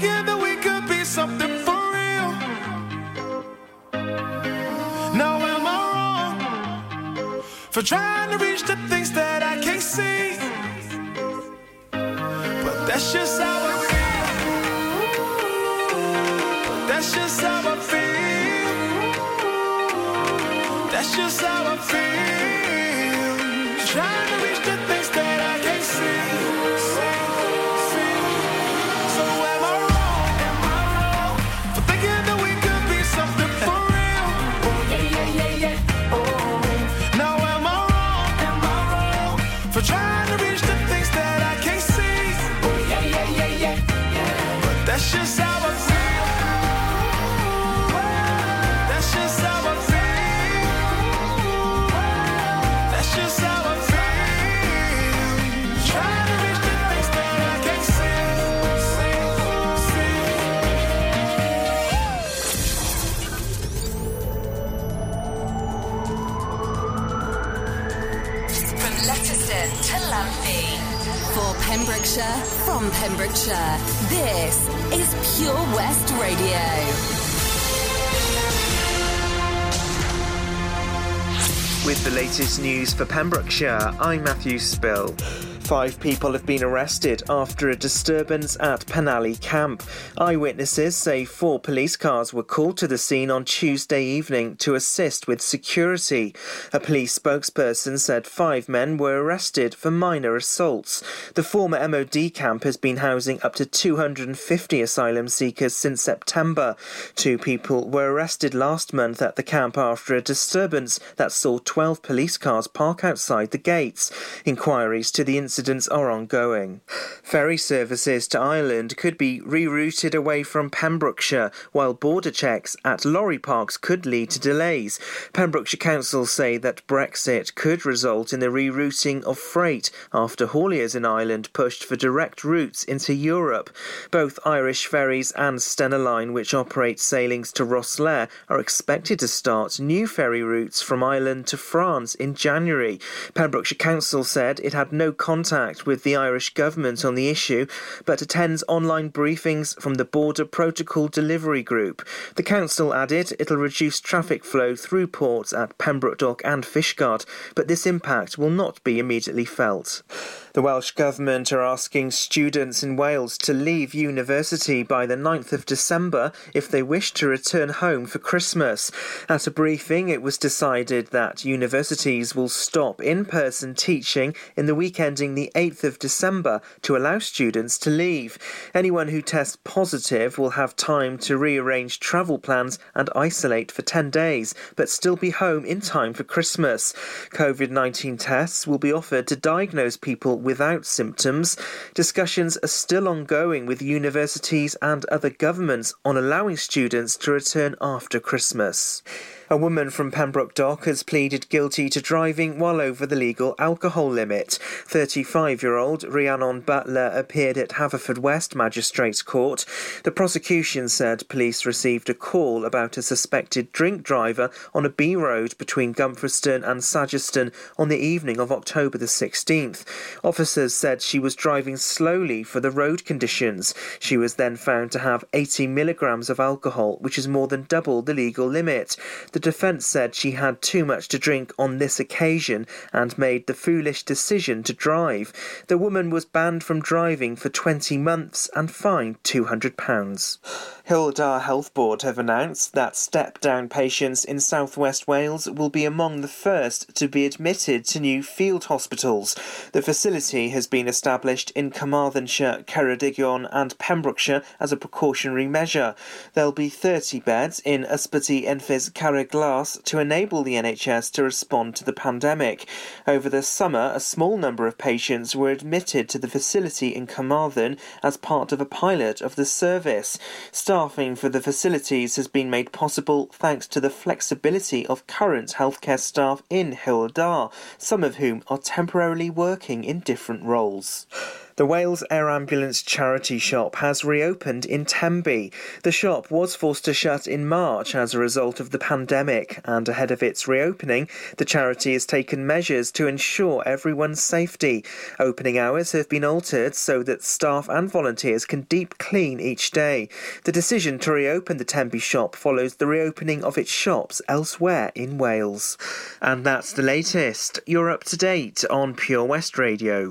that we could be something for real. Now am I wrong for trying to reach the things that I can't see? But that's just how I feel. That's just how I feel. That's just how I feel. Pembrokeshire, this is Pure West Radio. With the latest news for Pembrokeshire, I'm Matthew Spill. Five people have been arrested after a disturbance at Penally Camp. Eyewitnesses say four police cars were called to the scene on Tuesday evening to assist with security. A police spokesperson said five men were arrested for minor assaults. The former MOD camp has been housing up to 250 asylum seekers since September. Two people were arrested last month at the camp after a disturbance that saw 12 police cars park outside the gates. Inquiries to the incidents are ongoing. Ferry services to Ireland could be rerouted away from Pembrokeshire, while border checks at lorry parks could lead to delays. Pembrokeshire Council say that Brexit could result in the rerouting of freight after hauliers in Ireland pushed for direct routes into Europe. Both Irish Ferries and Stena Line, which operate sailings to Rosslare, are expected to start new ferry routes from Ireland to France in January. Pembrokeshire Council said it had no contact with the Irish government on the issue, but attends online briefings from the Border Protocol Delivery Group. The council added it'll reduce traffic flow through ports at Pembroke Dock and Fishguard, but this impact will not be immediately felt. The Welsh Government are asking students in Wales to leave university by the 9th of December if they wish to return home for Christmas. At a briefing, it was decided that universities will stop in person teaching in the week ending the 8th of December to allow students to leave. Anyone who tests positive will have time to rearrange travel plans and isolate for 10 days, but still be home in time for Christmas. COVID 19 tests will be offered to diagnose people without symptoms. Discussions are still ongoing with universities and other governments on allowing students to return after Christmas. A woman from Pembroke Dock has pleaded guilty to driving while over the legal alcohol limit. 35 year old Rhiannon Butler appeared at Haverfordwest Magistrates Court. The prosecution said police received a call about a suspected drink driver on a B road between Gumfreston and Sageston on the evening of October the 16th. Officers said she was driving slowly for the road conditions. She was then found to have 80 milligrams of alcohol, which is more than double the legal limit. The defence said she had too much to drink on this occasion and made the foolish decision to drive. The woman was banned from driving for 20 months and fined £200. Hywel Dda Health Board have announced that step down patients in southwest Wales will be among the first to be admitted to new field hospitals. The facility has been established in Carmarthenshire, Ceredigion, and Pembrokeshire as a precautionary measure. There'll be 30 beds in Ysbyty Enfys Carreg-Glas to enable the NHS to respond to the pandemic. Over the summer, a small number of patients were admitted to the facility in Carmarthen as part of a pilot of the service. Staffing for the facilities has been made possible thanks to the flexibility of current healthcare staff in Hywel Dda, some of whom are temporarily working in different roles. The Wales Air Ambulance charity shop has reopened in Tenby. The shop was forced to shut in March as a result of the pandemic, and ahead of its reopening, the charity has taken measures to ensure everyone's safety. Opening hours have been altered so that staff and volunteers can deep clean each day. The decision to reopen the Tenby shop follows the reopening of its shops elsewhere in Wales. And that's the latest. You're up to date on Pure West Radio.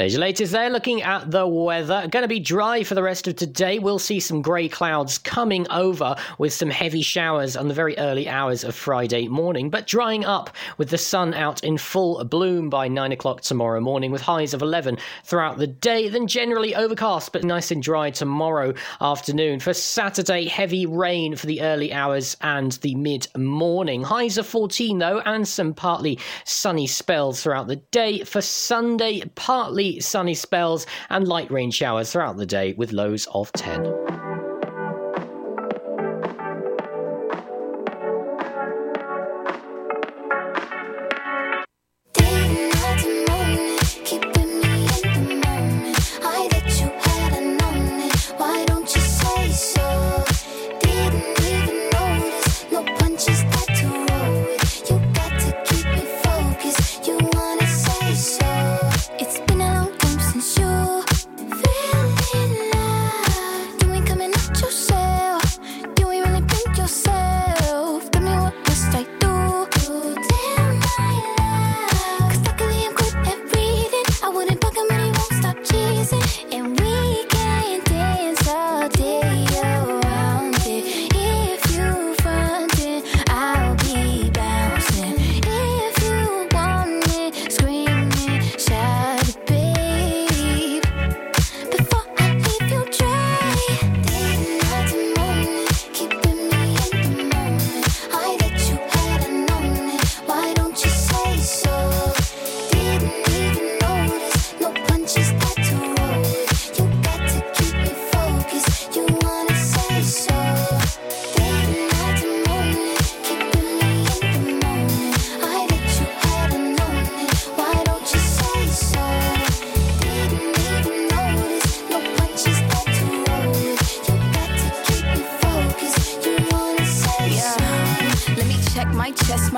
There's your latest there. Looking at the weather, going to be dry for the rest of today. We'll see some grey clouds coming over with some heavy showers on the very early hours of Friday morning, but drying up with the sun out in full bloom by 9 o'clock tomorrow morning with highs of 11 throughout the day. Then generally overcast but nice and dry tomorrow afternoon. For Saturday, heavy rain for the early hours and the mid morning. Highs of 14 though, and some partly sunny spells throughout the day. For Sunday, partly sunny spells and light rain showers throughout the day with lows of 10.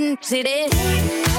nothing to this.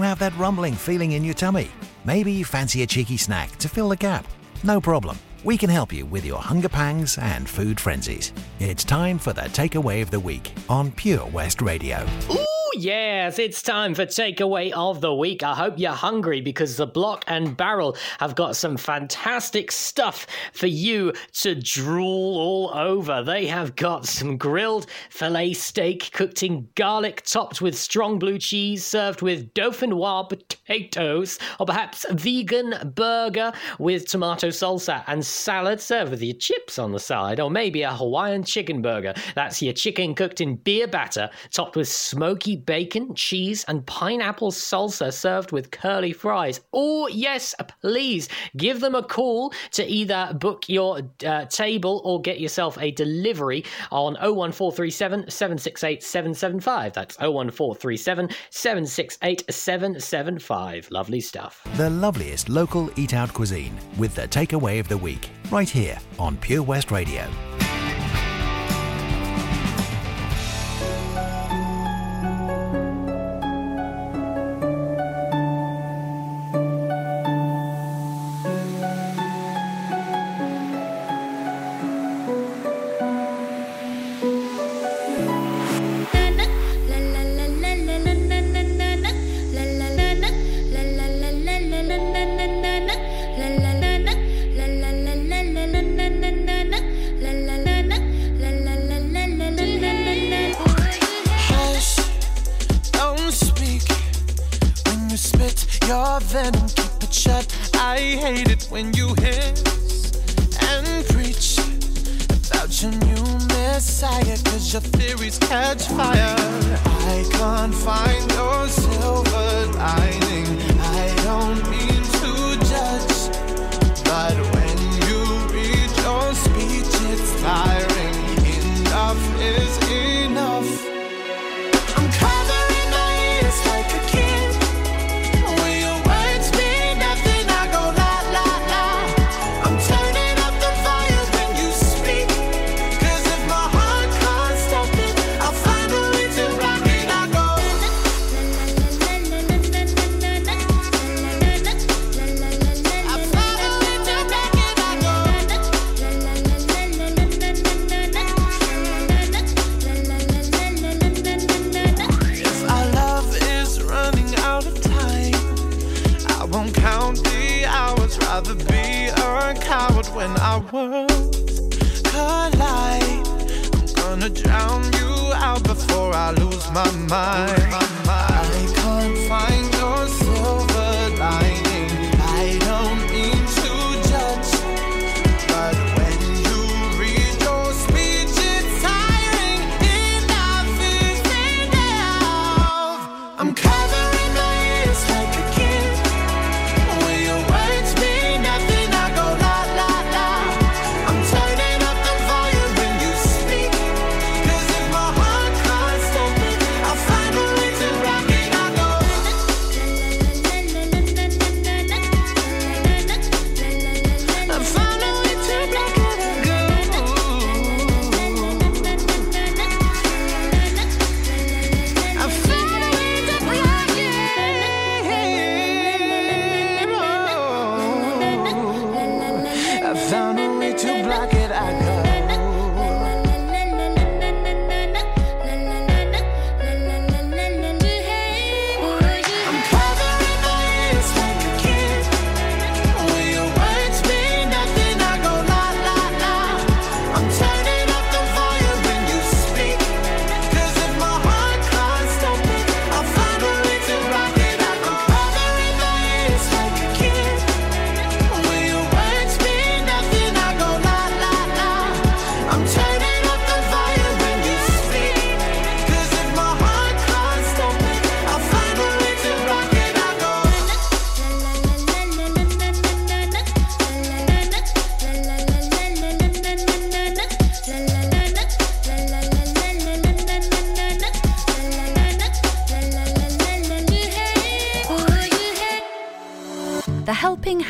Have that rumbling feeling in your tummy? Maybe you fancy a cheeky snack to fill the gap. No problem. We can help you with your hunger pangs and food frenzies. It's time for the takeaway of the week on Pure West Radio. Ooh, yes, it's time for takeaway of the week. I hope you're hungry because the Block and Barrel have got some fantastic stuff for you to drool all over. They have got some grilled filet steak cooked in garlic, topped with strong blue cheese, served with dauphinoise potatoes, or perhaps vegan burger with tomato salsa and salad served with your chips on the side, or maybe a Hawaiian chicken burger. That's your chicken cooked in beer batter, topped with smoky bacon, cheese, and pineapple salsa served with curly fries. Oh, yes, please give them a call to either book your uh, table or get yourself a delivery on 01437 768 775. That's 01437 768 775. Lovely stuff. The loveliest local eat out cuisine with the takeaway of the week, right here on Pure West Radio. Messiah. Cause your theories catch fire. I can't find your silver lining. I don't mean to judge, but when you read your speech, it's tiring. Enough is enough.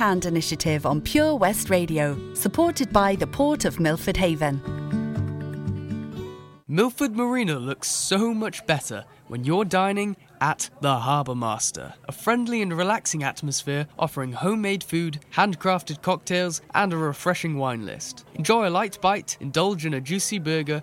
Initiative on Pure West Radio, supported by the Port of Milford Haven. Milford Marina looks so much better when you're dining at The Harbour Master, a friendly and relaxing atmosphere offering homemade food, handcrafted cocktails, and a refreshing wine list. Enjoy a light bite, indulge in a juicy burger,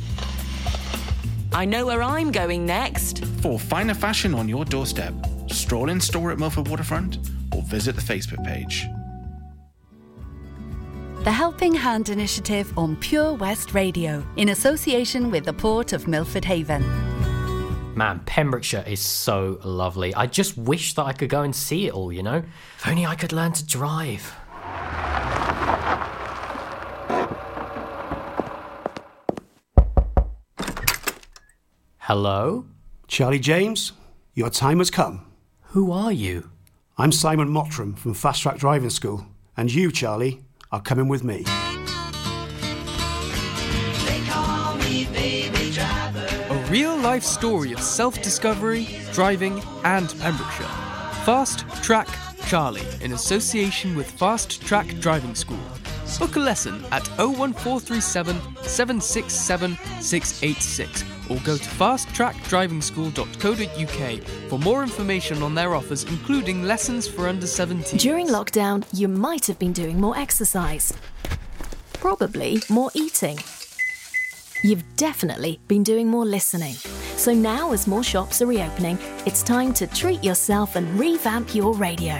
I know where I'm going next. For finer fashion on your doorstep, stroll in store at Milford Waterfront or visit the Facebook page. The Helping Hand Initiative on Pure West Radio, in association with the Port of Milford Haven. Man, Pembrokeshire is so lovely. I just wish that I could go and see it all, you know? If only I could learn to drive. Hello? Charlie James, your time has come. Who are you? I'm Simon Mottram from Fast Track Driving School, and you, Charlie, are coming with me. A real life story of self discovery, driving, and Pembrokeshire. Fast Track Charlie in association with Fast Track Driving School. Book a lesson at 01437 767 686 or go to fasttrackdrivingschool.co.uk for more information on their offers, including lessons for under 17. During lockdown, you might have been doing more exercise, probably more eating. You've definitely been doing more listening. So now, as more shops are reopening, it's time to treat yourself and revamp your radio.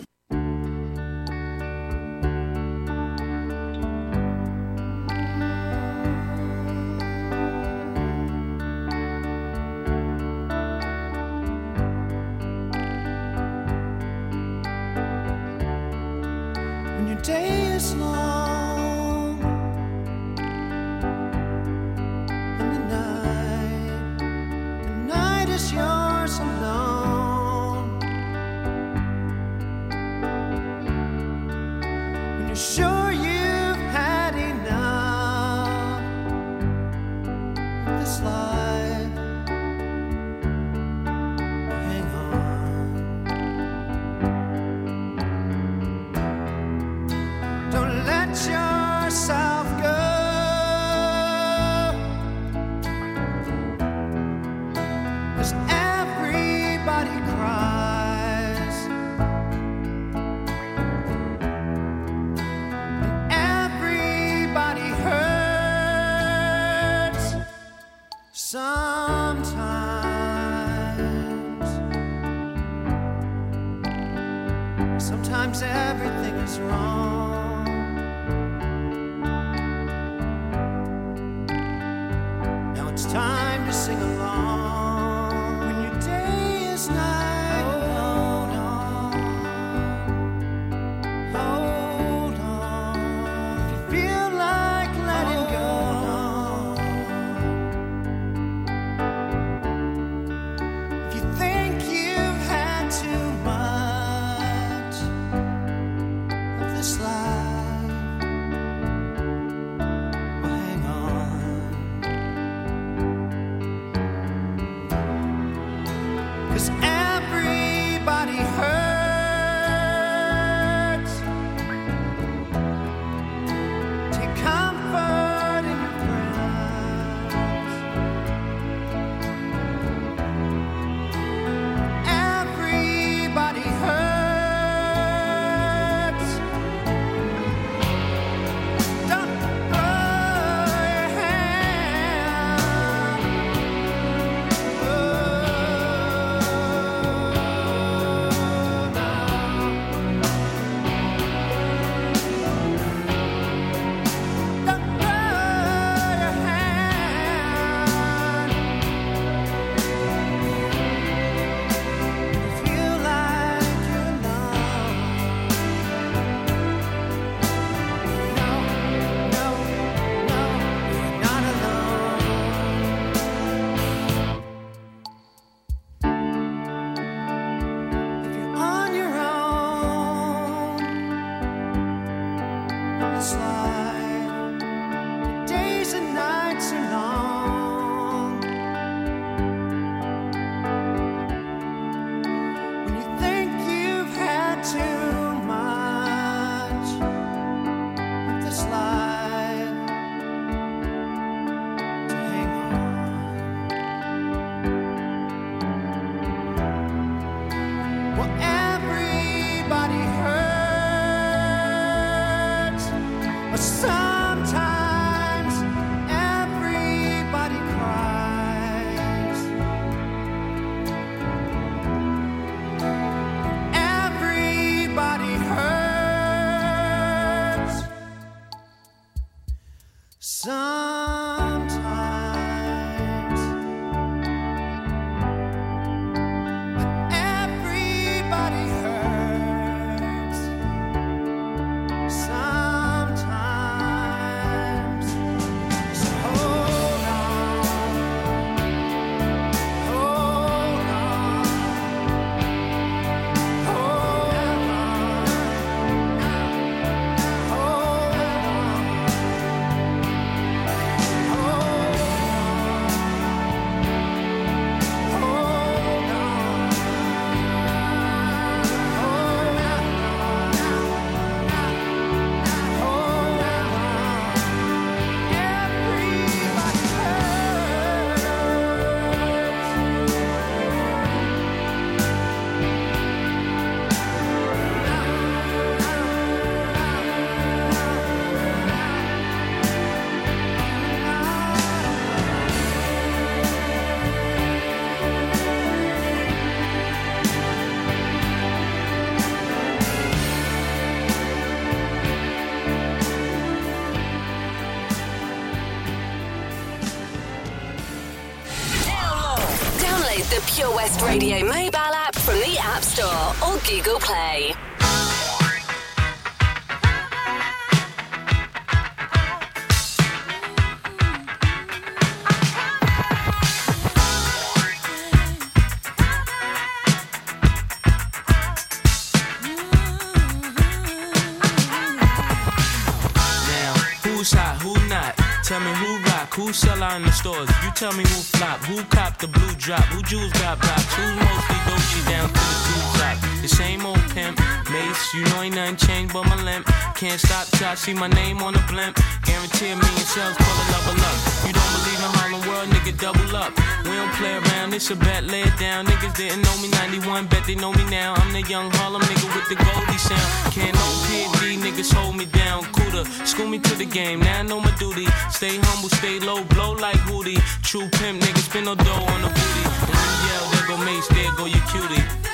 Play. Now, who's hot, who not? Tell me who rock, who sell out in the stores. You tell me who flop, who cop the blue drop, who jewels got blocks, who's mostly but my limp. Can't stop till I see my name on the blimp. Guarantee a million sales, call it level up. You don't believe in Harlem World, nigga, double up. We don't play around, it's a bet, lay it down. Niggas didn't know me 91, bet they know me now. I'm the young Harlem nigga with the Goldie sound. Can't no PD, niggas hold me down. Cooler, school me to the game, now I know my duty. Stay humble, stay low, blow like Hootie. True pimp, niggas spin no dough on the booty. And yell, there go Mace, there go your cutie.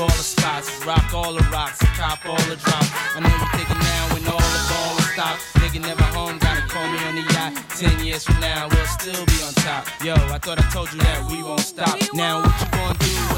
All the spots, rock all the rocks, cop all the drops. I know you're thinking now when all the ball is stopped. Nigga never home, gotta call me on the yacht. Ten years from now, we'll still be on top. Yo, I thought I told you that we won't stop. Now, what you gonna do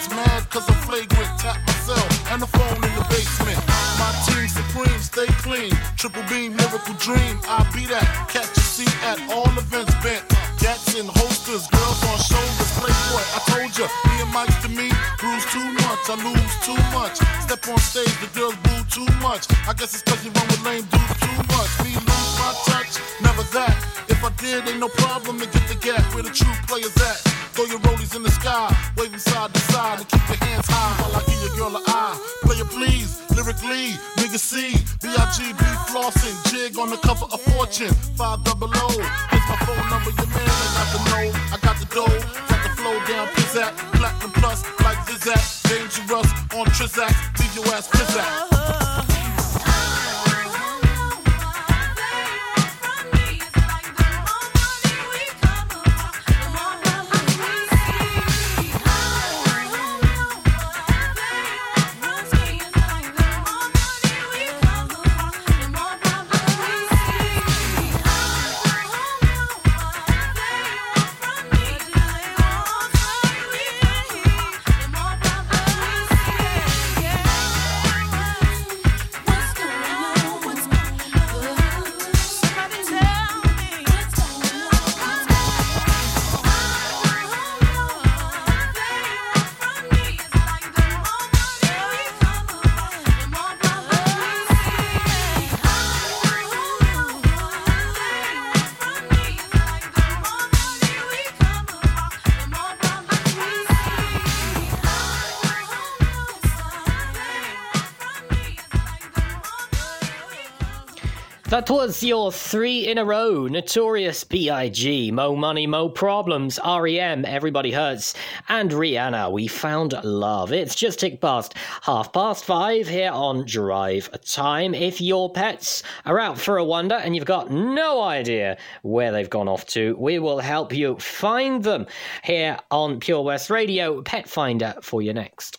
Agents mad cause I'm flagrant. Tap myself and the phone in the basement. My team supreme, stay clean. Triple beam, miracle dream. I be that. Catch a seat at all events bent. Gats in holsters, girls on shoulders. Playboy, I told ya, me and Mike to me, bruise too much, I lose too much. Step on stage, the girls boo too much. I guess it's cause you run with lame dudes too much. Me lose my touch, never that. If I did, ain't no problem to get the gap where the true players at. Rollies in the sky, waving side to side, and keep your hands high while I give your girl an eye. Player please, lyrically, nigga C, B-I-G-B flossing, jig on the cover of Fortune, five double O. Here's my phone number, your man, I got the know, I got the dough, got the flow down, pizzat, platinum plus, like Zizak, dangerous on Trizak, leave your ass pizzat. That was your three in a row. Notorious B.I.G., Mo Money, Mo Problems, REM, Everybody Hurts, and Rihanna. We found love. It's just ticked past half past five here on Drive Time. If your pets are out for a wander and you've got no idea where they've gone off to, we will help you find them here on Pure West Radio. Pet Finder for you next.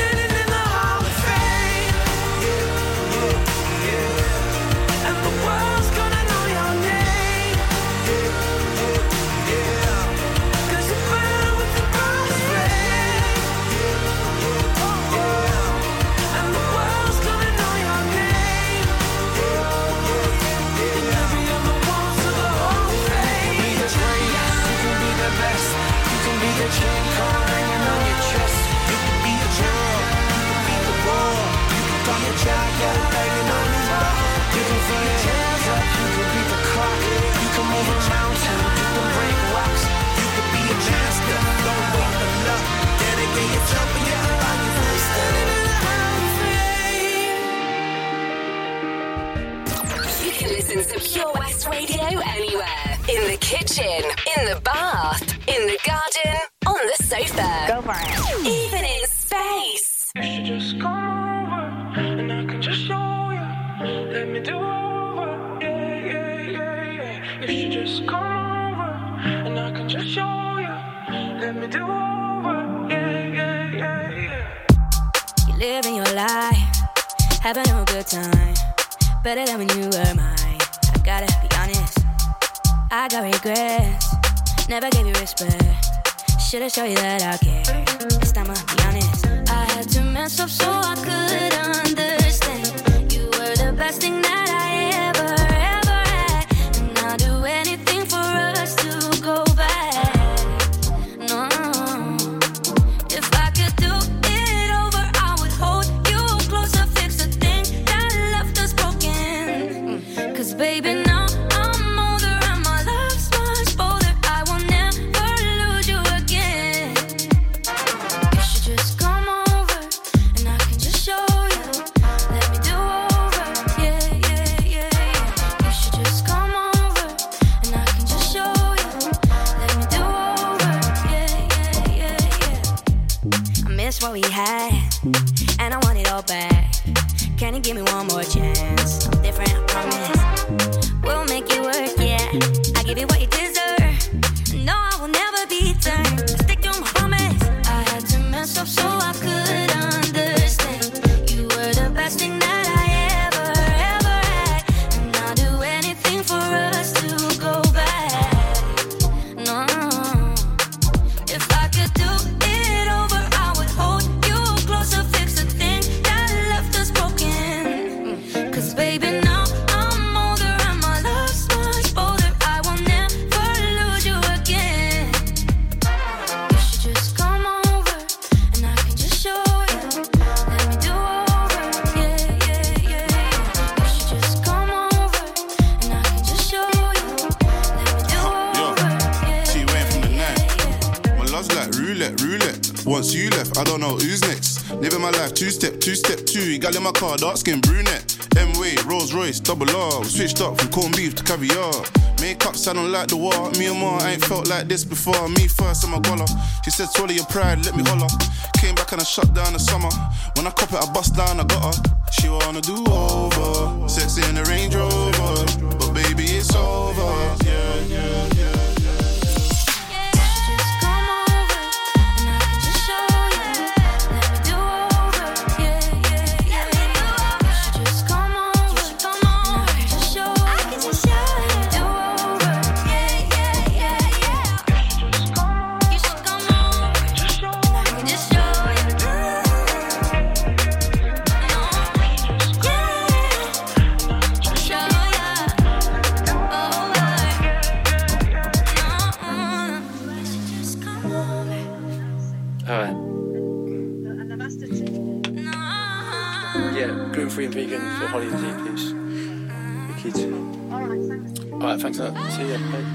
Pure Radio anywhere. In the kitchen, in the bath, in the garden, on the sofa. Go for it. Even in space. You should just come over and I can just show you. Let me do over. Yeah, yeah, yeah, yeah. You should just come over and I can just show you. Let me do over. Yeah, yeah, yeah, yeah. You're living your life, having a good time. Better than when you were got regrets. Never gave you respect. Should've showed you that I care. This time I'll be honest. I had to mess up so I could understand. My car, dark skin brunette. M way, Rolls Royce, double R. We switched up from corned beef to caviar. Makeup sounding like the war. Me and Ma ain't felt like this before. Me first, I'm a goller. She said, swallow your pride, let me holler. Came back and I shut down the summer. When I cop it, I bust down, I got her. She wanna do over. Sexy in the Range Rover. But baby, it's over. Yeah, yeah, vegan for Holly and please. The kids. Alright, thanks a lot. See ya. Bye.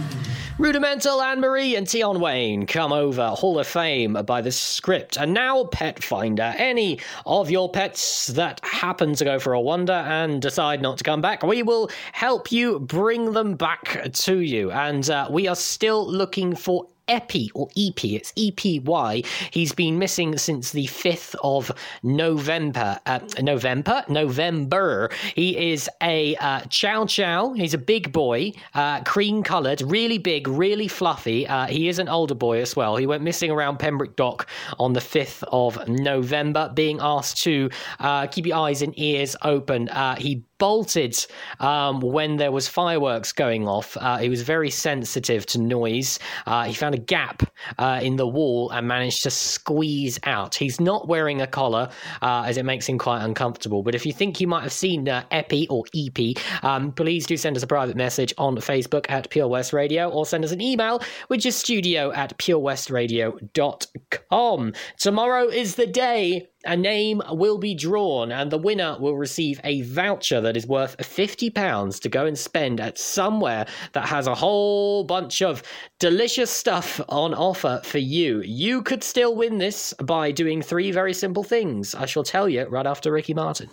Rudimental Anne Marie and Tion Wayne come over Hall of Fame by the script. And now, Pet Finder, any of your pets that happen to go for a wander and decide not to come back, we will help you bring them back to you. And uh, we are still looking for Epi or EP, it's EPY. He's been missing since the 5th of November. Uh, November? November. He is a uh, chow chow. He's a big boy, uh, cream coloured, really big, really fluffy. Uh, he is an older boy as well. He went missing around Pembroke Dock on the 5th of November, being asked to uh, keep your eyes and ears open. Uh, he bolted um, when there was fireworks going off. Uh, he was very sensitive to noise. Uh, he found a gap uh, in the wall and managed to squeeze out. He's not wearing a collar uh, as it makes him quite uncomfortable. But if you think you might have seen uh, Epi or EP, um, please do send us a private message on Facebook at Pure West Radio or send us an email, which is studio at purewestradio.com. Tomorrow is the day a name will be drawn and the winner will receive a voucher that is worth £50 to go and spend at somewhere that has a whole bunch of delicious stuff on offer for you. You could still win this by doing three very simple things. I shall tell you right after Ricky Martin.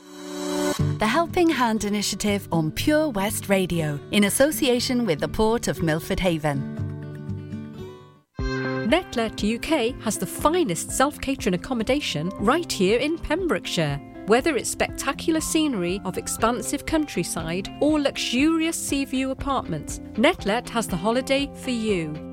The Helping Hand Initiative on Pure West Radio in association with the Port of Milford Haven. Netlet UK has the finest self catering accommodation right here in Pembrokeshire. Whether it's spectacular scenery of expansive countryside or luxurious sea view apartments, Netlet has the holiday for you.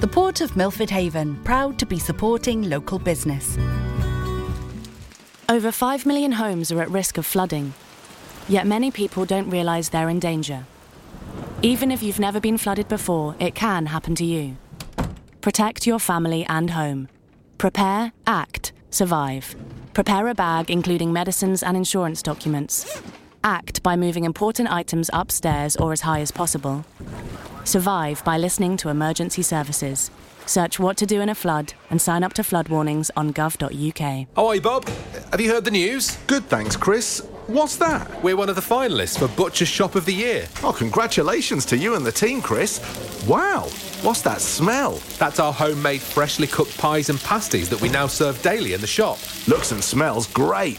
The Port of Milford Haven, proud to be supporting local business. Over 5 million homes are at risk of flooding, yet many people don't realise they're in danger. Even if you've never been flooded before, it can happen to you. Protect your family and home. Prepare, act, survive. Prepare a bag including medicines and insurance documents. Act by moving important items upstairs or as high as possible. Survive by listening to emergency services. Search what to do in a flood and sign up to flood warnings on gov.uk. Oh, hey, Bob. Have you heard the news? Good, thanks, Chris. What's that? We're one of the finalists for Butcher Shop of the Year. Oh, congratulations to you and the team, Chris. Wow, what's that smell? That's our homemade freshly cooked pies and pasties that we now serve daily in the shop. Looks and smells great.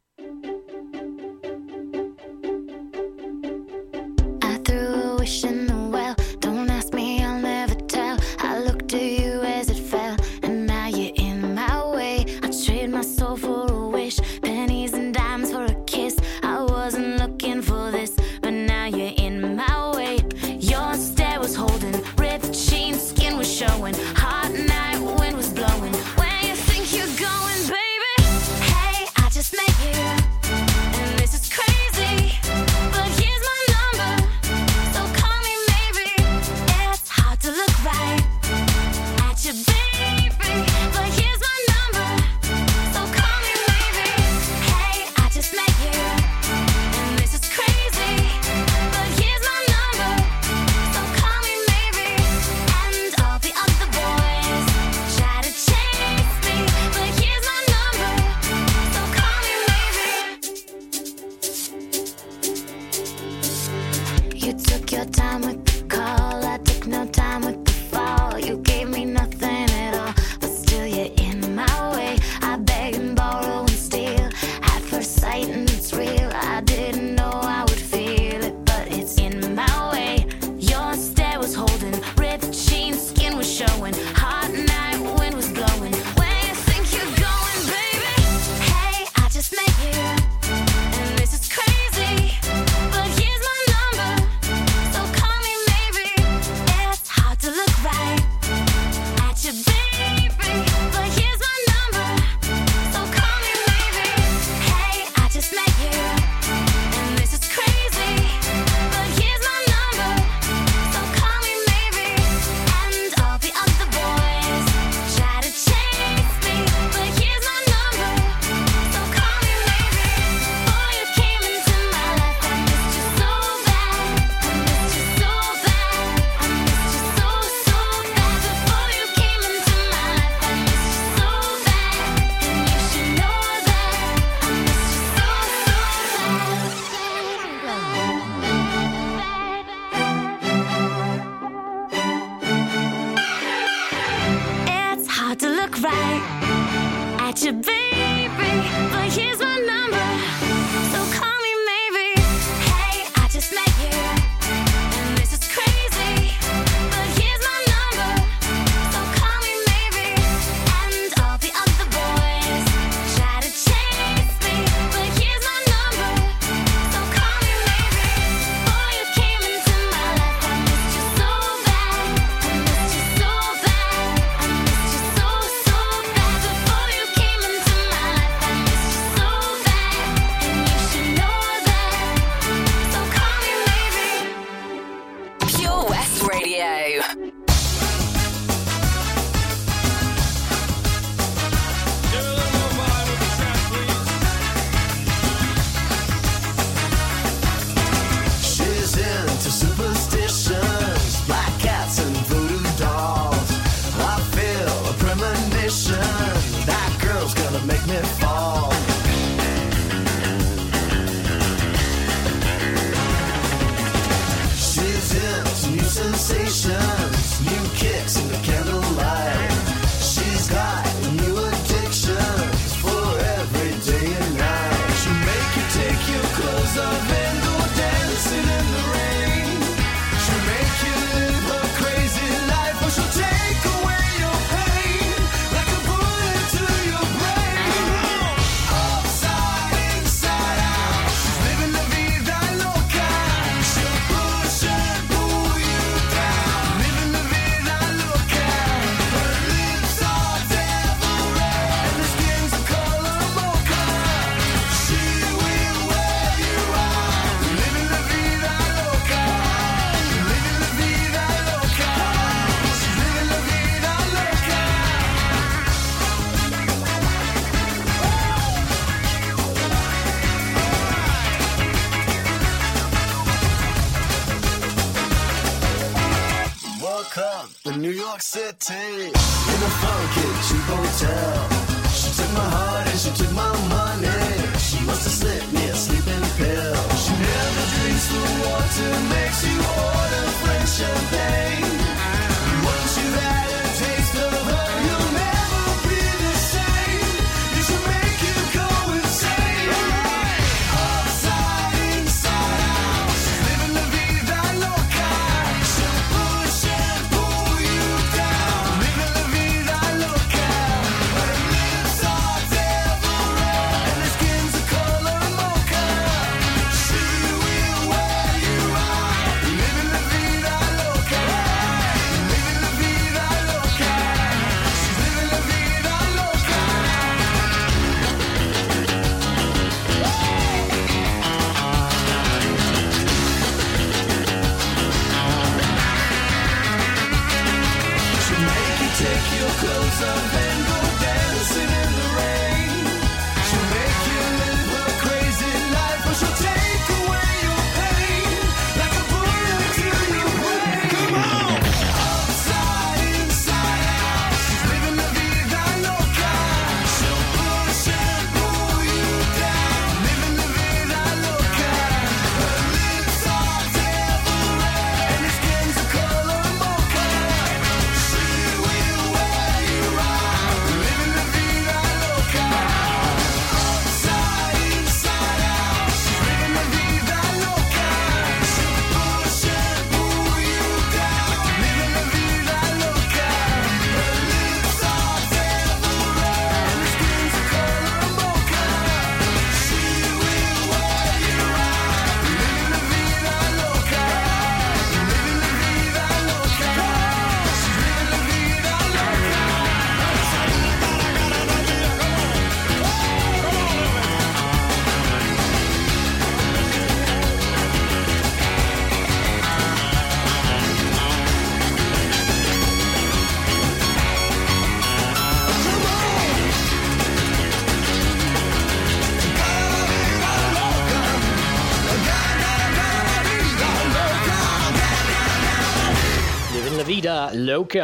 creu que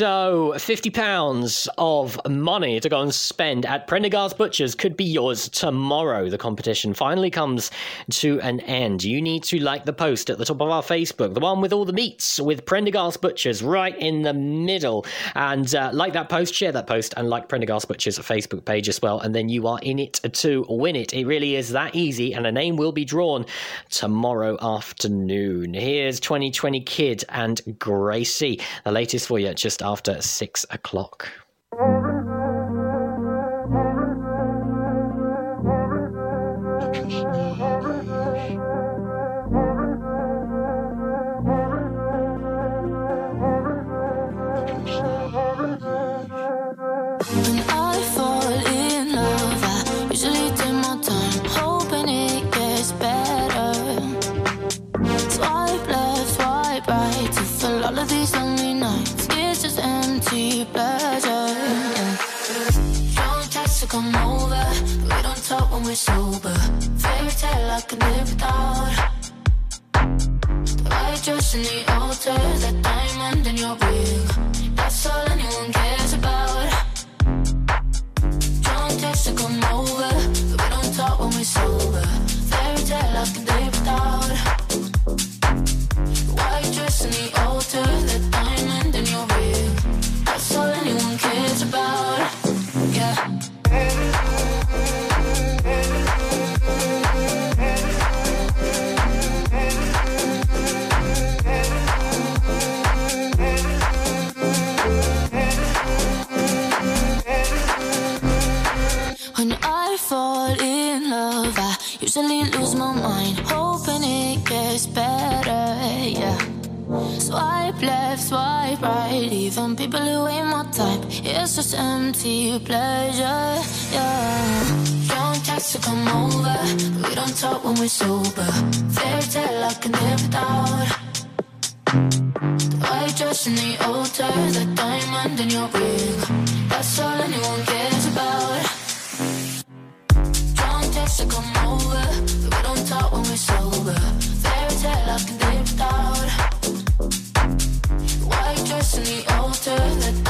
So, £50 of money to go and spend at Prendergast Butchers could be yours tomorrow. The competition finally comes to an end. You need to like the post at the top of our Facebook, the one with all the meats with Prendergast Butchers right in the middle. And uh, like that post, share that post, and like Prendergast Butchers' Facebook page as well. And then you are in it to win it. It really is that easy, and a name will be drawn tomorrow afternoon. Here's 220 Kid and Gracey, the latest for you just six o'clock. We're sober. Fairy tale I can live without. The white dress in the altar, that diamond in your ring. That's all anyone cares about. Don't text to come over, but we don't talk when we're sober. Fairy tale I can live without. White dress in the altar, even people who ain't my type. It's just empty pleasure. Yeah. Don't text to come over, we don't talk when we're sober. Fairy tale I can live without. The white dress in the altar, the diamond in your ring. That's all anyone cares about. Don't text to come over, we don't talk when we're sober. Fairy tale I can live on the altar.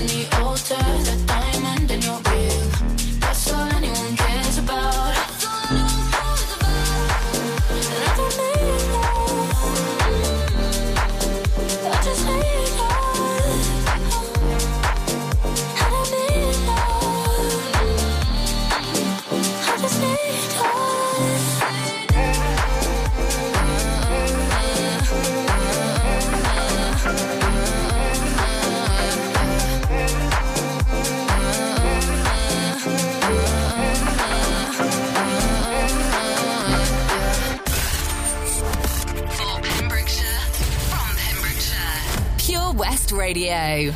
In the altar, that diamond in your Radio.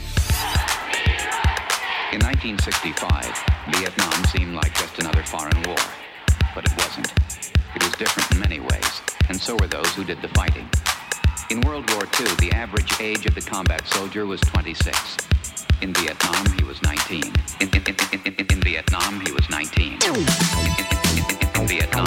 In 1965, Vietnam seemed like just another foreign war. But it wasn't. It was different in many ways, and so were those who did the fighting. In World War II, the average age of the combat soldier was 26. In Vietnam, he was 19. In, in, in, in, Vietnam, he was 19. In, in, in, in, in Vietnam,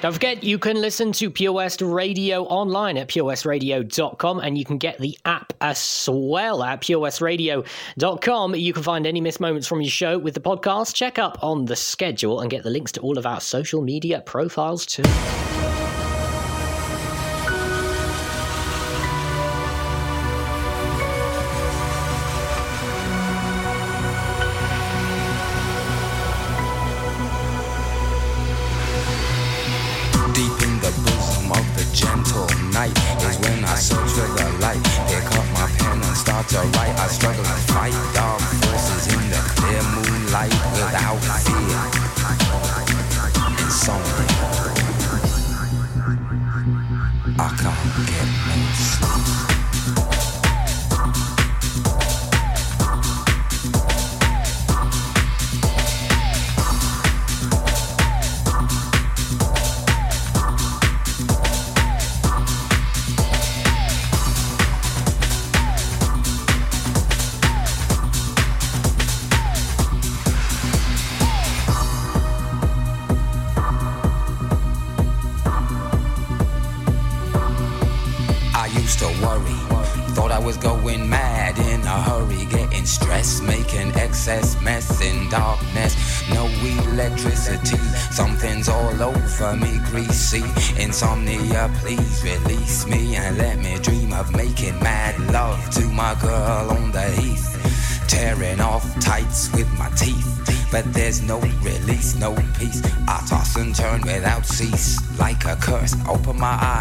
Don't forget, you can listen to Pure West Radio online at purewestradio.com and you can get the app as well at purewestradio.com. You can find any missed moments from your show with the podcast. Check up on the schedule and get the links to all of our social media profiles too.